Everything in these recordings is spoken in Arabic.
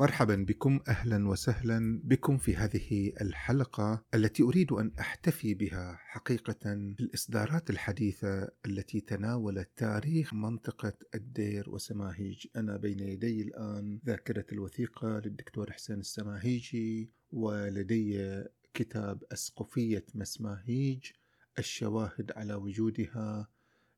مرحبا بكم أهلا وسهلا بكم في هذه الحلقة التي أريد أن أحتفي بها حقيقة الإصدارات الحديثة التي تناولت تاريخ منطقة الدير وسماهيج. أنا بين يدي الآن ذاكرة الوثيقة للدكتور حسين السماهيجي ولدي كتاب أسقفية مسماهيج الشواهد على وجودها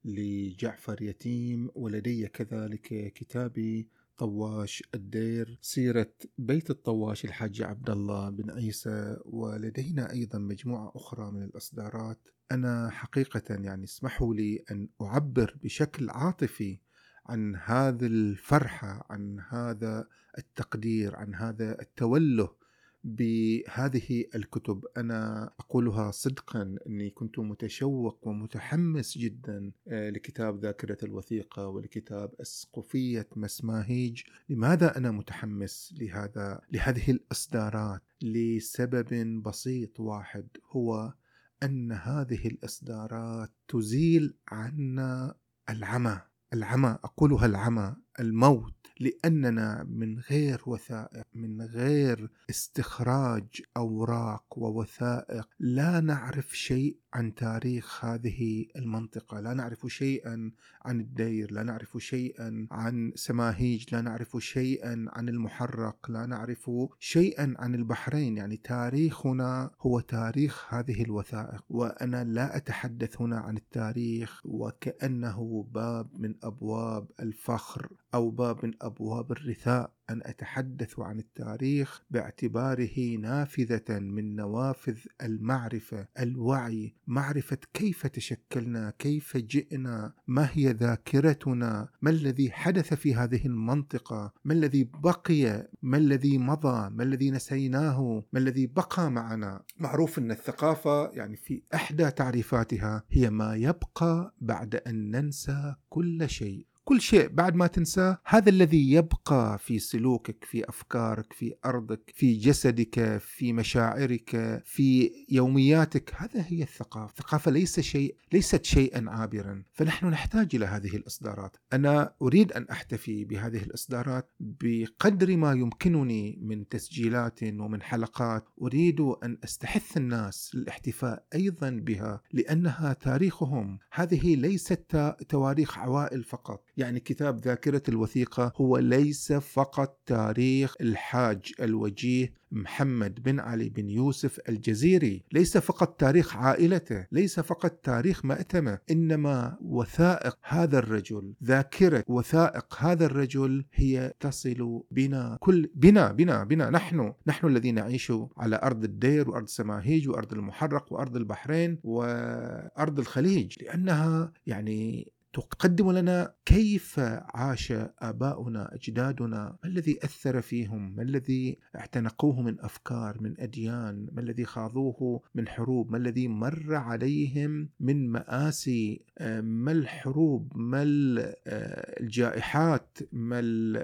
لجعفر يتيم ولدي كذلك كتابي طواش الدير سيرة بيت الطواش الحاج عبد الله بن عيسى ولدينا أيضا مجموعة أخرى من الإصدارات. أنا حقيقة يعني اسمحوا لي أن أعبر بشكل عاطفي عن هذه الفرحة عن هذا التقدير عن هذا التوله بهذه الكتب. أنا أقولها صدقا إني كنت متشوق ومتحمس جدا آه، لكتاب ذاكرة الوثيقة ولكتاب أسقفية مسماهيج. لماذا أنا متحمس لهذا لهذه الأصدارات؟ لسبب بسيط واحد هو أن هذه الأصدارات تزيل عنا العمى. العمى أقولها العمى. الموت لأننا من غير وثائق من غير استخراج أوراق ووثائق. لا نعرف شيء عن تاريخ هذه المنطقة، لا نعرف شيئا عن الدير، لا نعرف شيئا عن سماهيج، لا نعرف شيئا عن المحرق، لا نعرف شيئا عن البحرين، يعني تاريخنا هو تاريخ هذه الوثائق، وأنا لا أتحدث هنا عن التاريخ وكأنه باب من أبواب الفخر. أو باب من أبواب الرثاء أن أتحدث عن التاريخ باعتباره نافذة من نوافذ المعرفة الوعي معرفة كيف تشكلنا كيف جئنا ما هي ذاكرتنا ما الذي حدث في هذه المنطقة ما الذي بقي ما الذي مضى ما الذي نسيناه ما الذي بقى معنا. معروف أن الثقافة يعني في إحدى تعريفاتها هي ما يبقى بعد أن ننسى كل شيء. كل شيء بعد ما تنساه هذا الذي يبقى في سلوكك في أفكارك في أرضك في جسدك في مشاعرك في يومياتك هذا هي الثقافة. الثقافة ليس شيء ليست شيئا عابرا. فنحن نحتاج إلى هذه الإصدارات. أنا أريد أن أحتفي بهذه الإصدارات بقدر ما يمكنني من تسجيلات ومن حلقات. أريد أن أستحث الناس للاحتفاء أيضا بها لأنها تاريخهم. هذه ليست تواريخ عوائل فقط. يعني كتاب ذاكرة الوثيقة هو ليس فقط تاريخ الحاج الوجيه محمد بن علي بن يوسف الجزيري ليس فقط تاريخ عائلته ليس فقط تاريخ مأتمة إنما وثائق هذا الرجل ذاكرة وثائق هذا الرجل هي تصل بنا كل بنا بنا بنا نحن نحن الذين نعيش على أرض الدير وأرض سماهيج وأرض المحرق وأرض البحرين وأرض الخليج لأنها يعني تقدم لنا كيف عاش آباؤنا أجدادنا؟ ما الذي أثر فيهم؟ ما الذي اعتنقوه من أفكار من أديان؟ ما الذي خاضوه من حروب؟ ما الذي مر عليهم من مآسي؟ آه، ما الحروب؟ ما آه، الجائحات؟ ما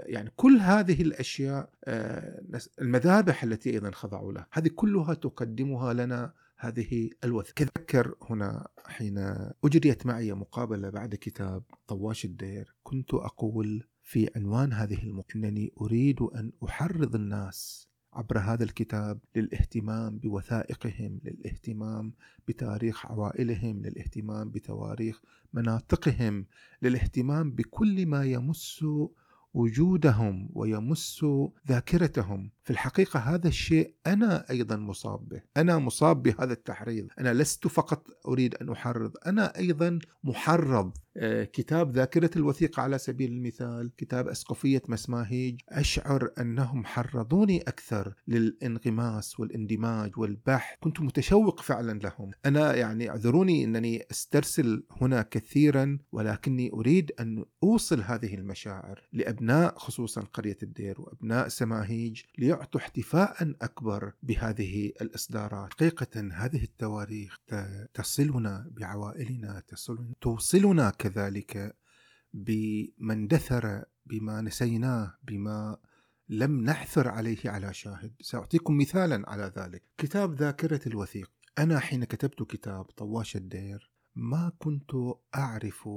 يعني كل هذه الأشياء آه، المذابح التي أيضا خضعوا لها. هذه كلها تقدمها لنا هذه الوثيقة تذكر هنا حين أجريت معي مقابلة بعد كتاب طواش الدير كنت أقول في عنوان هذه المقابلة أنني أريد أن أحرض الناس عبر هذا الكتاب للاهتمام بوثائقهم للاهتمام بتاريخ عوائلهم للاهتمام بتواريخ مناطقهم للاهتمام بكل ما يمس وجودهم ويمس ذاكرتهم. في الحقيقة هذا الشيء أنا أيضا مصاب به. أنا مصاب بهذا التحريض. أنا لست فقط أريد أن أحرض. أنا أيضا محرض. آه، كتاب ذاكرة الوثيقة على سبيل المثال كتاب أسقفية مسماهيج أشعر أنهم حرضوني أكثر للانغماس والاندماج والبحث. كنت متشوق فعلا لهم. أنا يعني اعذروني أنني أسترسل هنا كثيرا ولكني أريد أن أوصل هذه المشاعر لأبناء خصوصا قرية الدير وأبناء سماهيج ليعطوا احتفاء أكبر بهذه الإصدارات. حقيقة هذه التواريخ تصلنا بعوائلنا تصلنا توصلنا كذلك بما اندثر بما نسيناه بما لم نحثر عليه على شاهد. سأعطيكم مثالا على ذلك. كتاب ذاكرة الوثيق. أنا حين كتبت كتاب طواش الدير ما كنت أعرف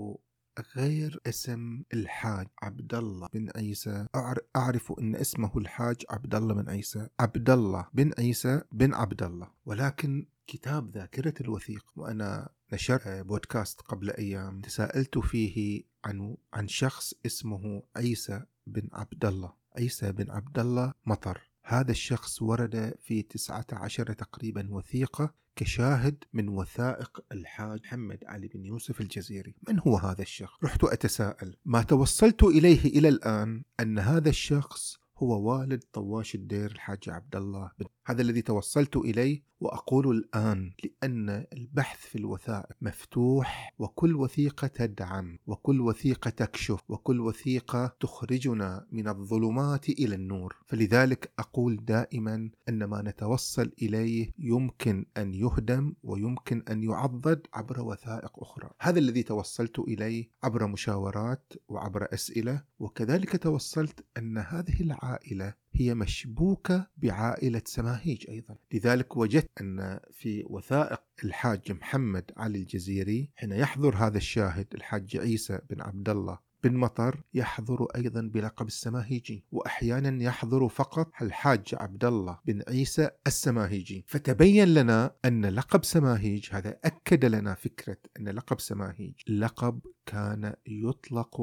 غير اسم الحاج عبد الله بن عيسى. أعرف أن اسمه الحاج عبد الله بن عيسى. عبد الله بن عيسى بن عبد الله ولكن كتاب ذاكرة الوثيق وأنا نشرت بودكاست قبل أيام تساءلت فيه عن عن شخص اسمه عيسى بن عبد الله عيسى بن عبد الله مطر. هذا الشخص ورد في 19 تقريبا وثيقة كشاهد من وثائق الحاج محمد علي بن يوسف الجزيري من هو هذا الشخص؟ رحت أتساءل ما توصلت إليه إلى الآن أن هذا الشخص هو والد طواش الدير الحاج عبد الله بن هذا الذي توصلت إليه وأقول الآن لأن البحث في الوثائق مفتوح وكل وثيقة تدعم وكل وثيقة تكشف وكل وثيقة تخرجنا من الظلمات إلى النور. فلذلك أقول دائما أن ما نتوصل إليه يمكن أن يهدم ويمكن أن يعضد عبر وثائق أخرى. هذا الذي توصلت إليه عبر مشاورات وعبر أسئلة وكذلك توصلت أن هذه العائلة هي مشبوكة بعائلة سماهيج أيضا. لذلك وجدت أن في وثائق الحاج محمد علي الجزيري حين يحضر هذا الشاهد الحاج عيسى بن عبد الله بن مطر يحضر أيضا بلقب السماهيجي واحيانا يحضر فقط الحاج عبد الله بن عيسى السماهيجي. فتبين لنا أن لقب سماهيج هذا أكد لنا فكرة أن لقب سماهيج لقب كان يطلق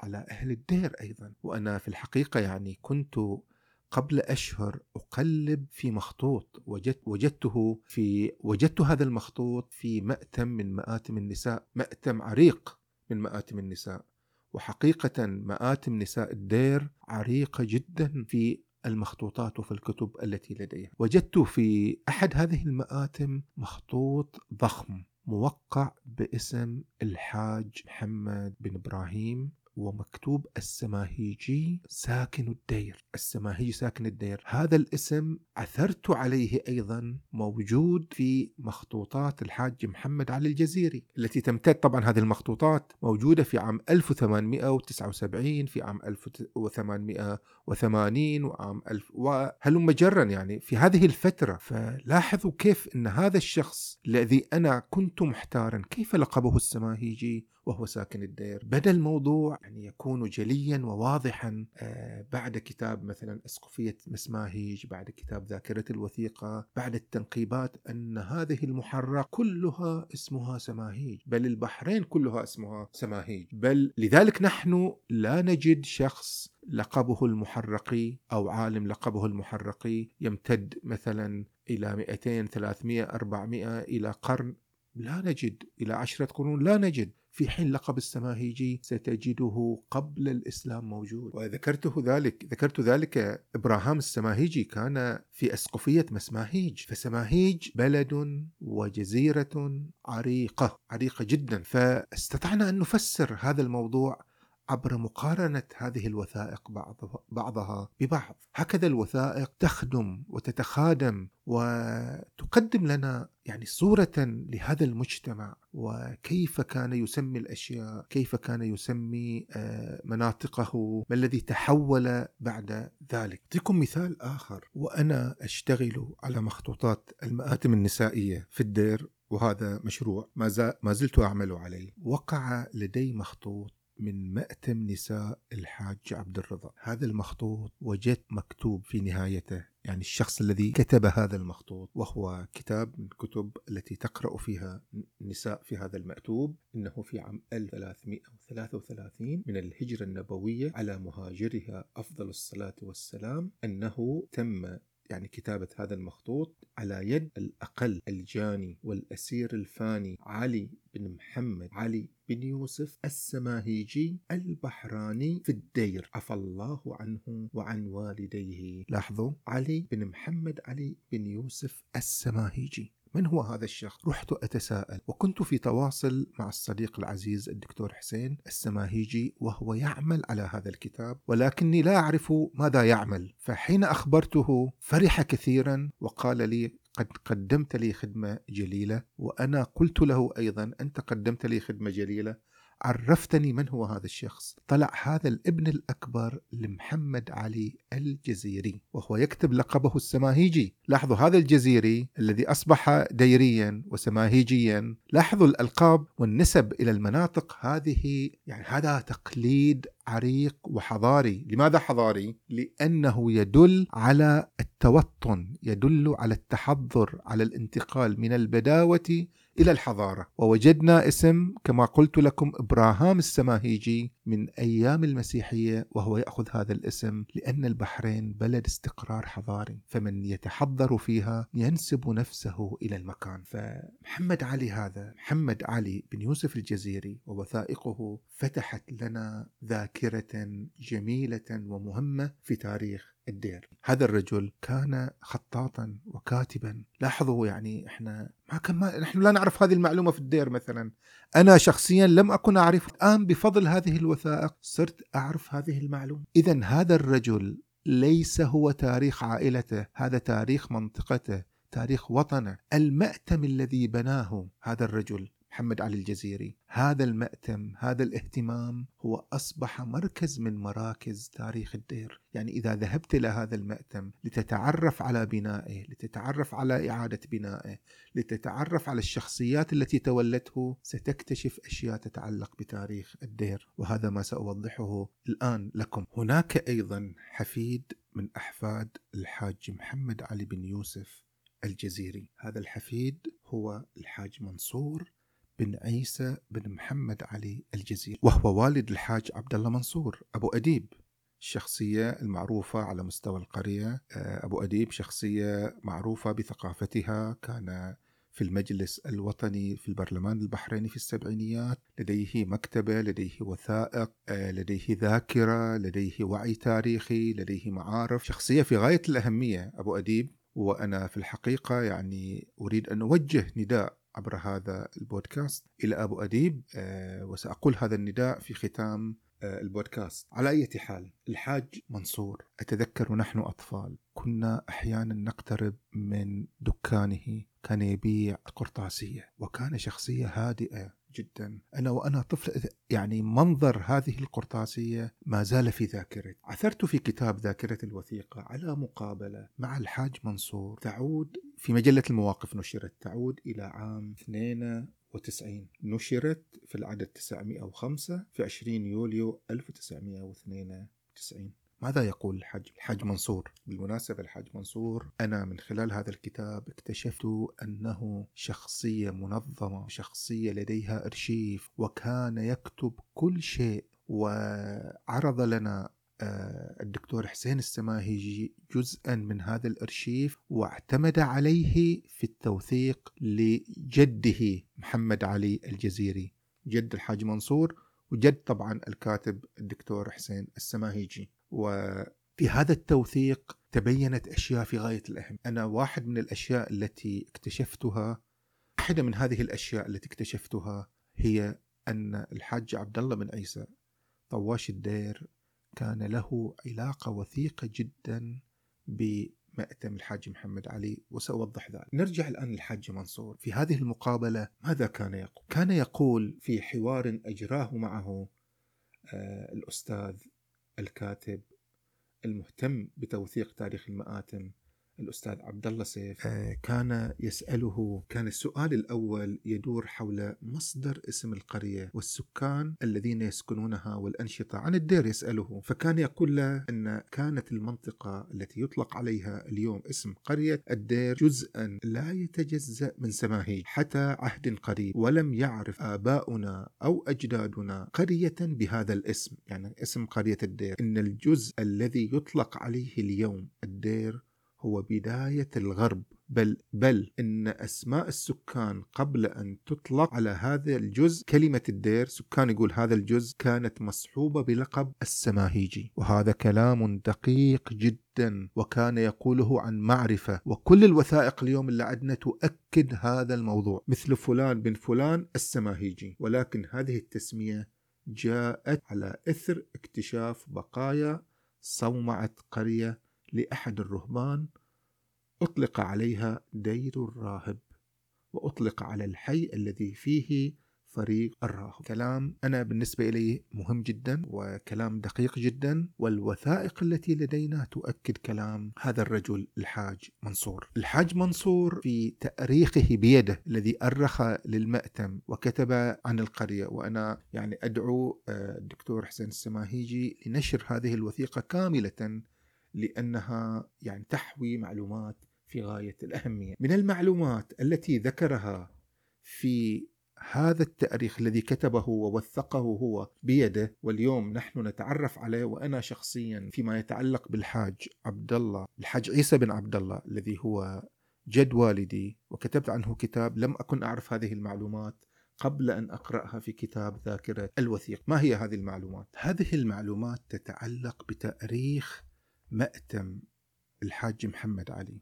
على أهل الدير أيضا. وأنا في الحقيقة يعني كنت قبل أشهر أقلب في مخطوط. وجدت وجدته في وجدت هذا المخطوط في مأتم من مآتم النساء مأتم عريق من مآتم النساء. وحقيقة مآتم نساء الدير عريقة جدا في المخطوطات وفي الكتب التي لديها. وجدت في أحد هذه المآتم مخطوط ضخم موقع باسم الحاج محمد بن إبراهيم ومكتوب السماهيجي ساكن الدير. السماهيجي ساكن الدير. هذا الاسم عثرت عليه أيضا موجود في مخطوطات الحاج محمد علي الجزيري التي تمتد طبعا هذه المخطوطات موجودة في عام 1879 في عام 1880 وعام 1000 وهلم جرا يعني في هذه الفترة؟ فلاحظوا كيف أن هذا الشخص الذي أنا كنت محتارا كيف لقبه السماهيجي؟ وهو ساكن الدير. بدا الموضوع يعني يكون جليا وواضحا آه، بعد كتاب مثلا أسقفية مسماهيج بعد كتاب ذاكرة الوثيقة بعد التنقيبات أن هذه المحرق كلها اسمها سماهيج. بل البحرين كلها اسمها سماهيج. بل لذلك نحن لا نجد شخص لقبه المحرقي أو عالم لقبه المحرقي يمتد مثلا إلى 200 300 400 إلى قرن. لا نجد. إلى عشرة قرون لا نجد. في حين لقب السماهيجي ستجده قبل الإسلام موجود. وذكرته ذلك ذكرت ذلك إبراهام السماهيجي كان في أسقفية مسماهيج. فسماهيج بلد وجزيرة عريقة عريقة جدا. فاستطعنا أن نفسر هذا الموضوع عبر مقارنة هذه الوثائق بعضها ببعض. هكذا الوثائق تخدم وتتخادم وتقدم لنا يعني صورة لهذا المجتمع وكيف كان يسمي الأشياء كيف كان يسمي آه، مناطقه ما الذي تحول بعد ذلك. أعطيكم مثال آخر. وأنا أشتغل على مخطوطات المآتم النسائية في الدير وهذا مشروع ما زلت أعمل عليه. وقع لدي مخطوط من مأتم نساء الحاج عبد الرضا هذا المخطوط وجدت مكتوب في نهايته يعني الشخص الذي كتب هذا المخطوط وهو كتاب من الكتب التي تقرأ فيها النساء في هذا المكتوب إنه في عام 1333 من الهجرة النبوية على مهاجرها أفضل الصلاة والسلام أنه تم يعني كتابة هذا المخطوط على يد الأقل الجاني والأسير الفاني علي بن محمد علي بن يوسف السماهيجي البحراني في الدير. عفى الله عنه وعن والديه. لاحظوا علي بن محمد علي بن يوسف السماهيجي. من هو هذا الشخص؟ رحت أتساءل. وكنت في تواصل مع الصديق العزيز الدكتور حسين السماهيجي وهو يعمل على هذا الكتاب ولكني لا أعرف ماذا يعمل. فحين أخبرته فرح كثيرا وقال لي قد قدمت لي خدمة جليلة وأنا قلت له أيضا أنت قدمت لي خدمة جليلة؟ عرفتني من هو هذا الشخص. طلع هذا الابن الأكبر لمحمد علي الجزيري وهو يكتب لقبه السماهيجي. لاحظوا هذا الجزيري الذي أصبح ديريا وسماهيجيا. لاحظوا الألقاب والنسب إلى المناطق هذه يعني هذا تقليد عريق وحضاري. لماذا حضاري؟ لأنه يدل على التوطن يدل على التحضر على الانتقال من البداوة إلى الحضارة. ووجدنا اسم كما قلت لكم إبراهام السماهيجي من أيام المسيحية وهو يأخذ هذا الاسم لأن البحرين بلد استقرار حضاري. فمن يتحضر فيها ينسب نفسه إلى المكان. فمحمد علي هذا محمد علي بن يوسف الجزيري ووثائقه فتحت لنا ذاكرة جميلة ومهمة في تاريخ الدير. هذا الرجل كان خطاطا وكاتبا. لاحظوا يعني إحنا ما كان ما نحن لا نعرف هذه المعلومة في الدير مثلا. أنا شخصيا لم أكن أعرف. الآن بفضل هذه الوثائق صرت أعرف هذه المعلومة. إذا هذا الرجل ليس هو تاريخ عائلته هذا تاريخ منطقته تاريخ وطنه. المأتم الذي بناه هذا الرجل محمد علي الجزيري هذا المأتم هذا الاهتمام هو أصبح مركز من مراكز تاريخ الدير. يعني إذا ذهبت إلى هذا المأتم لتتعرف على بنائه لتتعرف على إعادة بنائه لتتعرف على الشخصيات التي تولته ستكتشف أشياء تتعلق بتاريخ الدير. وهذا ما سأوضحه الآن لكم. هناك أيضا حفيد من أحفاد الحاج محمد علي بن يوسف الجزيري. هذا الحفيد هو الحاج منصور بن عيسى بن محمد علي الجزيري وهو والد الحاج عبد الله منصور أبو أديب. الشخصية المعروفة على مستوى القرية آه، أبو أديب شخصية معروفة بثقافتها كان في المجلس الوطني في البرلمان البحريني في السبعينيات لديه مكتبة لديه وثائق آه، لديه ذاكرة لديه وعي تاريخي لديه معارف. شخصية في غاية الأهمية أبو أديب وأنا في الحقيقة يعني أريد أن أوجه نداء عبر هذا البودكاست. إلى أبو أديب آه، وسأقول هذا النداء في ختام آه، البودكاست. على أي حال الحاج منصور أتذكر ونحن أطفال كنا أحيانا نقترب من دكانه كان يبيع قرطاسية وكان شخصية هادئة جدا. أنا وأنا طفل يعني منظر هذه القرطاسية ما زال في ذاكرتي. عثرت في كتاب ذاكرة الوثيقة على مقابلة مع الحاج منصور. تعود في مجلة المواقف نشرت تعود إلى عام 92 نشرت في العدد 905 في 20 يوليو 1992 ماذا يقول الحج؟ الحج منصور بالمناسبة الحج منصور أنا من خلال هذا الكتاب اكتشفت أنه شخصية منظمة شخصية لديها أرشيف وكان يكتب كل شيء وعرض لنا الدكتور حسين السماهيجي جزءا من هذا الأرشيف واعتمد عليه في التوثيق لجده محمد علي الجزيري. جد الحاج منصور وجد طبعا الكاتب الدكتور حسين السماهيجي وفي هذا التوثيق تبينت أشياء في غاية الاهميه أنا واحد من الأشياء التي اكتشفتها واحدة من هذه الأشياء التي اكتشفتها هي أن الحاج عبد الله بن عيسى طواش الدير كان له علاقة وثيقة جدا بمأتم الحاج محمد علي وسأوضح ذلك نرجع الآن للحاج منصور في هذه المقابلة ماذا كان يقول؟ كان يقول في حوار أجراه معه آه الأستاذ الكاتب المهتم بتوثيق تاريخ المآتم الأستاذ عبد الله سيف. آه، كان يسأله كان السؤال الأول يدور حول مصدر اسم القرية والسكان الذين يسكنونها والأنشطة عن الدير يسأله. فكان يقول له أن كانت المنطقة التي يطلق عليها اليوم اسم قرية الدير جزءا لا يتجزأ من سماهيج حتى عهد قريب ولم يعرف آباؤنا أو أجدادنا قرية بهذا الاسم. يعني اسم قرية الدير. إن الجزء الذي يطلق عليه اليوم الدير هو بداية الغرب بل بل إن أسماء السكان قبل أن تطلق على هذا الجزء كلمة الدير سكان يقول هذا الجزء كانت مصحوبة بلقب السماهيجي. وهذا كلام دقيق جدا وكان يقوله عن معرفة. وكل الوثائق اليوم اللي عندنا تؤكد هذا الموضوع. مثل فلان بن فلان السماهيجي. ولكن هذه التسمية جاءت على إثر اكتشاف بقايا صومعة قرية لأحد الرهبان أطلق عليها دير الراهب وأطلق على الحي الذي فيه فريق الراهب. كلام أنا بالنسبة إلي مهم جدا وكلام دقيق جدا والوثائق التي لدينا تؤكد كلام هذا الرجل الحاج منصور. الحاج منصور في تأريخه بيده الذي أرخ للمأتم وكتب عن القرية. وأنا يعني أدعو آه، الدكتور حسين السماهيجي لنشر هذه الوثيقة كاملة لأنها يعني تحوي معلومات في غاية الأهمية من المعلومات التي ذكرها في هذا التاريخ الذي كتبه ووثقه هو بيده واليوم نحن نتعرف عليه وأنا شخصيا فيما يتعلق بالحاج عبد الله الحاج عيسى بن عبد الله الذي هو جد والدي وكتبت عنه كتاب لم أكن أعرف هذه المعلومات قبل أن أقرأها في كتاب ذاكرة الوثيق، ما هي هذه المعلومات؟ هذه المعلومات تتعلق بتاريخ مأتم الحاج محمد علي.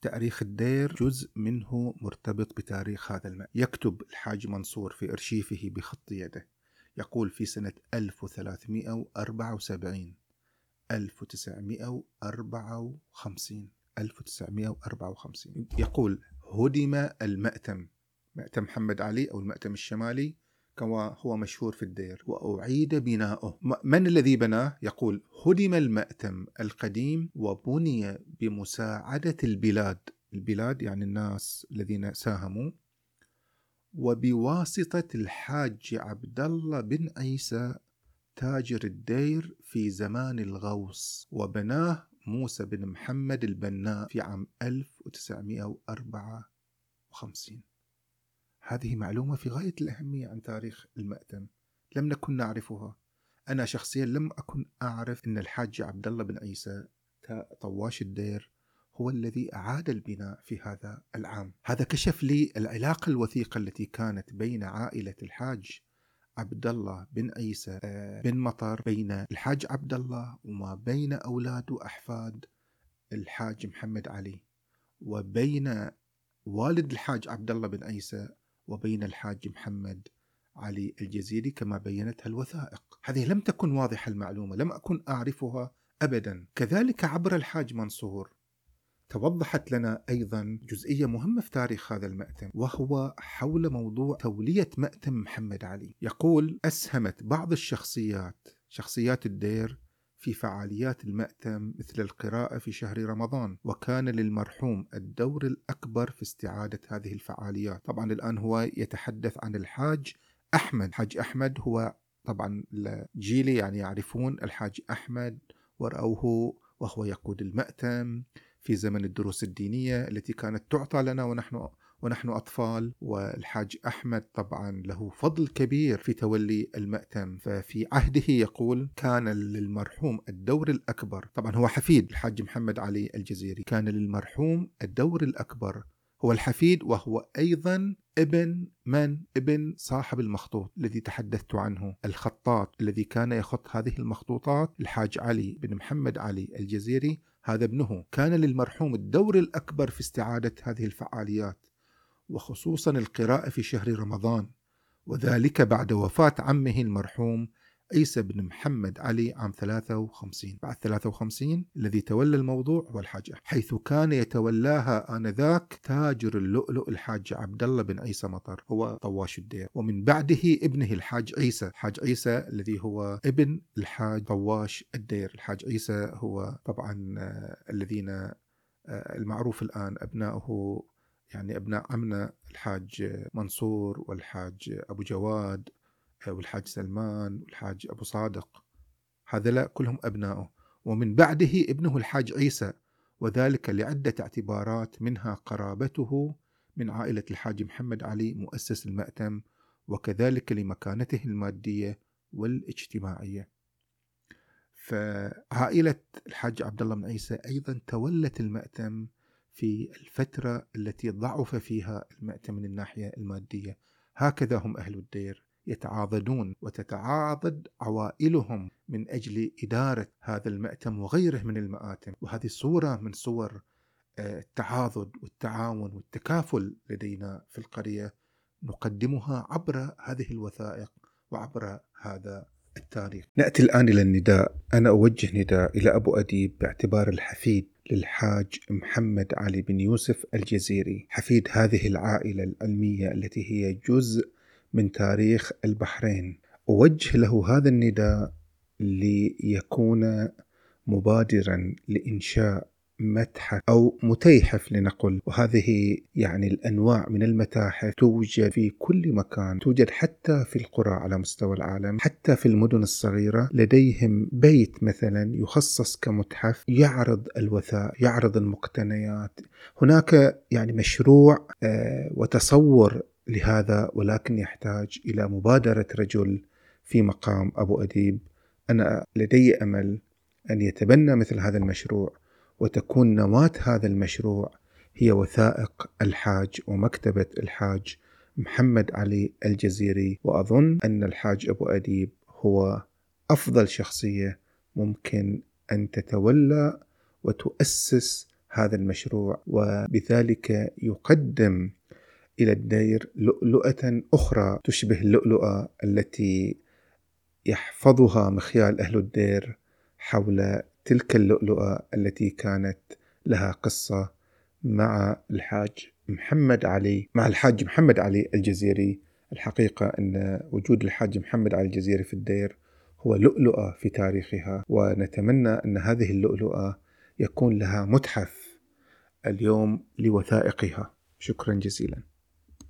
تأريخ الدير جزء منه مرتبط بتاريخ هذا الماء يكتب الحاج منصور في أرشيفه بخط يده. يقول في سنة 1374 1954 1954 يقول هدم المأتم. مأتم محمد علي أو المأتم الشمالي كما هو مشهور في الدير. وأعيد بناؤه. من الذي بناه؟ يقول هدم المأتم القديم وبني بمساعدة البلاد. البلاد يعني الناس الذين ساهموا. وبواسطة الحاج عبد الله بن عيسى تاجر الدير في زمان الغوص. وبناه موسى بن محمد البناء في عام 1954 هذه معلومة في غاية الأهمية عن تاريخ المأتم. لم نكن نعرفها. أنا شخصيا لم أكن أعرف أن الحاج عبد الله بن عيسى طواش الدير هو الذي أعاد البناء في هذا العام. هذا كشف لي العلاقة الوثيقة التي كانت بين عائلة الحاج عبد الله بن عيسى آه، بن مطر بين الحاج عبد الله وما بين أولاد وأحفاد الحاج محمد علي وبين والد الحاج عبد الله بن عيسى وبين الحاج محمد علي الجزيري كما بينتها الوثائق. هذه لم تكن واضحة المعلومة لم أكن أعرفها أبدا. كذلك عبر الحاج منصور توضحت لنا أيضا جزئية مهمة في تاريخ هذا المأتم وهو حول موضوع تولية مأتم محمد علي. يقول أسهمت بعض الشخصيات شخصيات الدير في فعاليات المأتم مثل القراءة في شهر رمضان وكان للمرحوم الدور الأكبر في استعادة هذه الفعاليات. طبعا الآن هو يتحدث عن الحاج أحمد. حاج أحمد هو طبعا جيلي يعني يعرفون الحاج أحمد ورأوه وهو يقود المأتم في زمن الدروس الدينية التي كانت تعطى لنا ونحن ونحن أطفال والحاج أحمد طبعا له فضل كبير في تولي المأتم. ففي عهده يقول كان للمرحوم الدور الأكبر. طبعا هو حفيد الحاج محمد علي الجزيري. كان للمرحوم الدور الأكبر. هو الحفيد وهو أيضا ابن من؟ ابن صاحب المخطوط الذي تحدثت عنه. الخطاط الذي كان يخط هذه المخطوطات الحاج علي بن محمد علي الجزيري هذا ابنه. كان للمرحوم الدور الأكبر في استعادة هذه الفعاليات. وخصوصا القراءة في شهر رمضان وذلك بعد وفاة عمه المرحوم عيسى بن محمد علي عام 53 بعد 53 الذي تولى الموضوع هو الحاج حيث كان يتولاها آنذاك تاجر اللؤلؤ الحاج عبد الله بن عيسى مطر هو طواش الدير ومن بعده ابنه الحاج عيسى الحاج عيسى الذي هو ابن الحاج طواش الدير. الحاج عيسى هو طبعا آه، الذين آه، المعروف الآن أبنائه يعني أبناء عمنا الحاج منصور والحاج أبو جواد والحاج سلمان والحاج أبو صادق. هذا كلهم أبنائه ومن بعده ابنه الحاج عيسى. وذلك لعدة اعتبارات منها قرابته من عائلة الحاج محمد علي مؤسس المأتم وكذلك لمكانته المادية والاجتماعية. فعائلة الحاج عبد الله بن عيسى أيضا تولت المأتم في الفترة التي ضعف فيها المأتم من الناحية المادية. هكذا هم أهل الدير يتعاضدون وتتعاضد عوائلهم من أجل إدارة هذا المأتم وغيره من المآتم. وهذه صوره من صور آه، التعاضد والتعاون والتكافل لدينا في القرية نقدمها عبر هذه الوثائق وعبر هذا التاريخ. نأتي الآن إلى النداء، أنا أوجه نداء إلى أبو أديب باعتبار الحفيد للحاج محمد علي بن يوسف الجزيري، حفيد هذه العائلة العلمية التي هي جزء من تاريخ البحرين. أوجه له هذا النداء ليكون مبادرا لإنشاء متحف أو متيحف لنقل. وهذه يعني الأنواع من المتاحف توجد في كل مكان. توجد حتى في القرى على مستوى العالم. حتى في المدن الصغيرة لديهم بيت مثلا يخصص كمتحف يعرض الوثائق يعرض المقتنيات. هناك يعني مشروع آه، وتصور لهذا ولكن يحتاج إلى مبادرة رجل في مقام أبو أديب. أنا لدي أمل أن يتبنى مثل هذا المشروع. وتكون نواة هذا المشروع هي وثائق الحاج ومكتبة الحاج محمد علي الجزيري. وأظن أن الحاج أبو أديب هو أفضل شخصية ممكن أن تتولى وتؤسس هذا المشروع وبذلك يقدم إلى الدير لؤلؤة أخرى تشبه اللؤلؤة التي يحفظها مخيال أهل الدير حول تلك اللؤلؤة التي كانت لها قصة مع الحاج محمد علي مع الحاج محمد علي الجزيري. الحقيقة أن وجود الحاج محمد علي الجزيري في الدير هو لؤلؤة في تاريخها ونتمنى أن هذه اللؤلؤة يكون لها متحف اليوم لوثائقها. شكرا جزيلا.